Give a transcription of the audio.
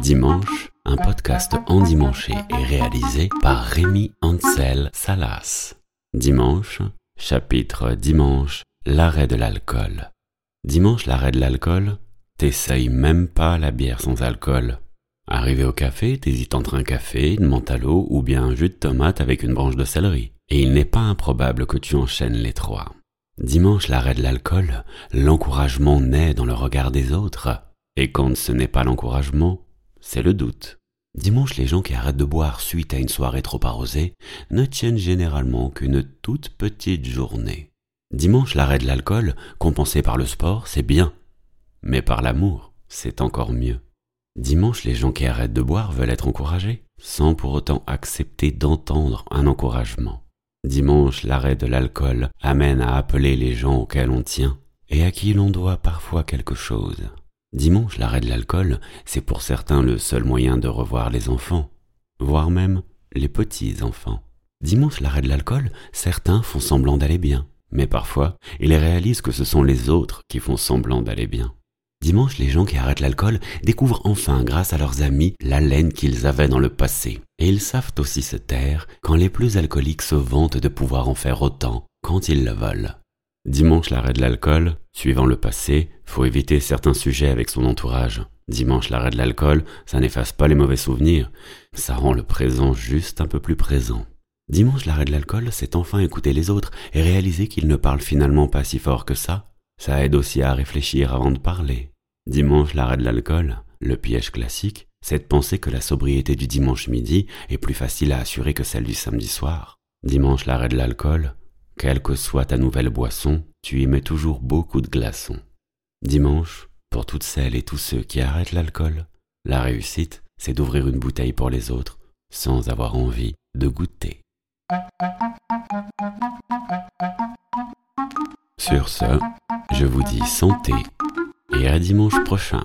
Dimanche, un podcast endimanché est réalisé par Rémi Ansel Salas. Dimanche, chapitre Dimanche, l'arrêt de l'alcool. Dimanche, l'arrêt de l'alcool, t'essayes même pas la bière sans alcool. Arrivé au café, t'hésites entre un café, une l'eau ou bien un jus de tomate avec une branche de céleri. Et il n'est pas improbable que tu enchaînes les trois. Dimanche, l'arrêt de l'alcool, l'encouragement naît dans le regard des autres. Et quand ce n'est pas l'encouragement, c'est le doute. Dimanche, les gens qui arrêtent de boire suite à une soirée trop arrosée ne tiennent généralement qu'une toute petite journée. Dimanche, l'arrêt de l'alcool, compensé par le sport, c'est bien. Mais par l'amour, c'est encore mieux. Dimanche, les gens qui arrêtent de boire veulent être encouragés, sans pour autant accepter d'entendre un encouragement. Dimanche, l'arrêt de l'alcool amène à appeler les gens auxquels on tient et à qui l'on doit parfois quelque chose. Dimanche, l'arrêt de l'alcool, c'est pour certains le seul moyen de revoir les enfants, voire même les petits-enfants. Dimanche, l'arrêt de l'alcool, certains font semblant d'aller bien, mais parfois, ils réalisent que ce sont les autres qui font semblant d'aller bien. Dimanche, les gens qui arrêtent l'alcool découvrent enfin, grâce à leurs amis, la laine qu'ils avaient dans le passé. Et ils savent aussi se taire quand les plus alcooliques se vantent de pouvoir en faire autant quand ils le veulent. Dimanche, l'arrêt de l'alcool, suivant le passé, faut éviter certains sujets avec son entourage. Dimanche, l'arrêt de l'alcool, ça n'efface pas les mauvais souvenirs, ça rend le présent juste un peu plus présent. Dimanche, l'arrêt de l'alcool, c'est enfin écouter les autres et réaliser qu'ils ne parlent finalement pas si fort que ça. Ça aide aussi à réfléchir avant de parler. Dimanche, l'arrêt de l'alcool, le piège classique, c'est de penser que la sobriété du dimanche midi est plus facile à assurer que celle du samedi soir. Dimanche, l'arrêt de l'alcool, quelle que soit ta nouvelle boisson, tu y mets toujours beaucoup de glaçons. Dimanche, pour toutes celles et tous ceux qui arrêtent l'alcool, la réussite, c'est d'ouvrir une bouteille pour les autres sans avoir envie de goûter. Sur ce, je vous dis santé et à dimanche prochain.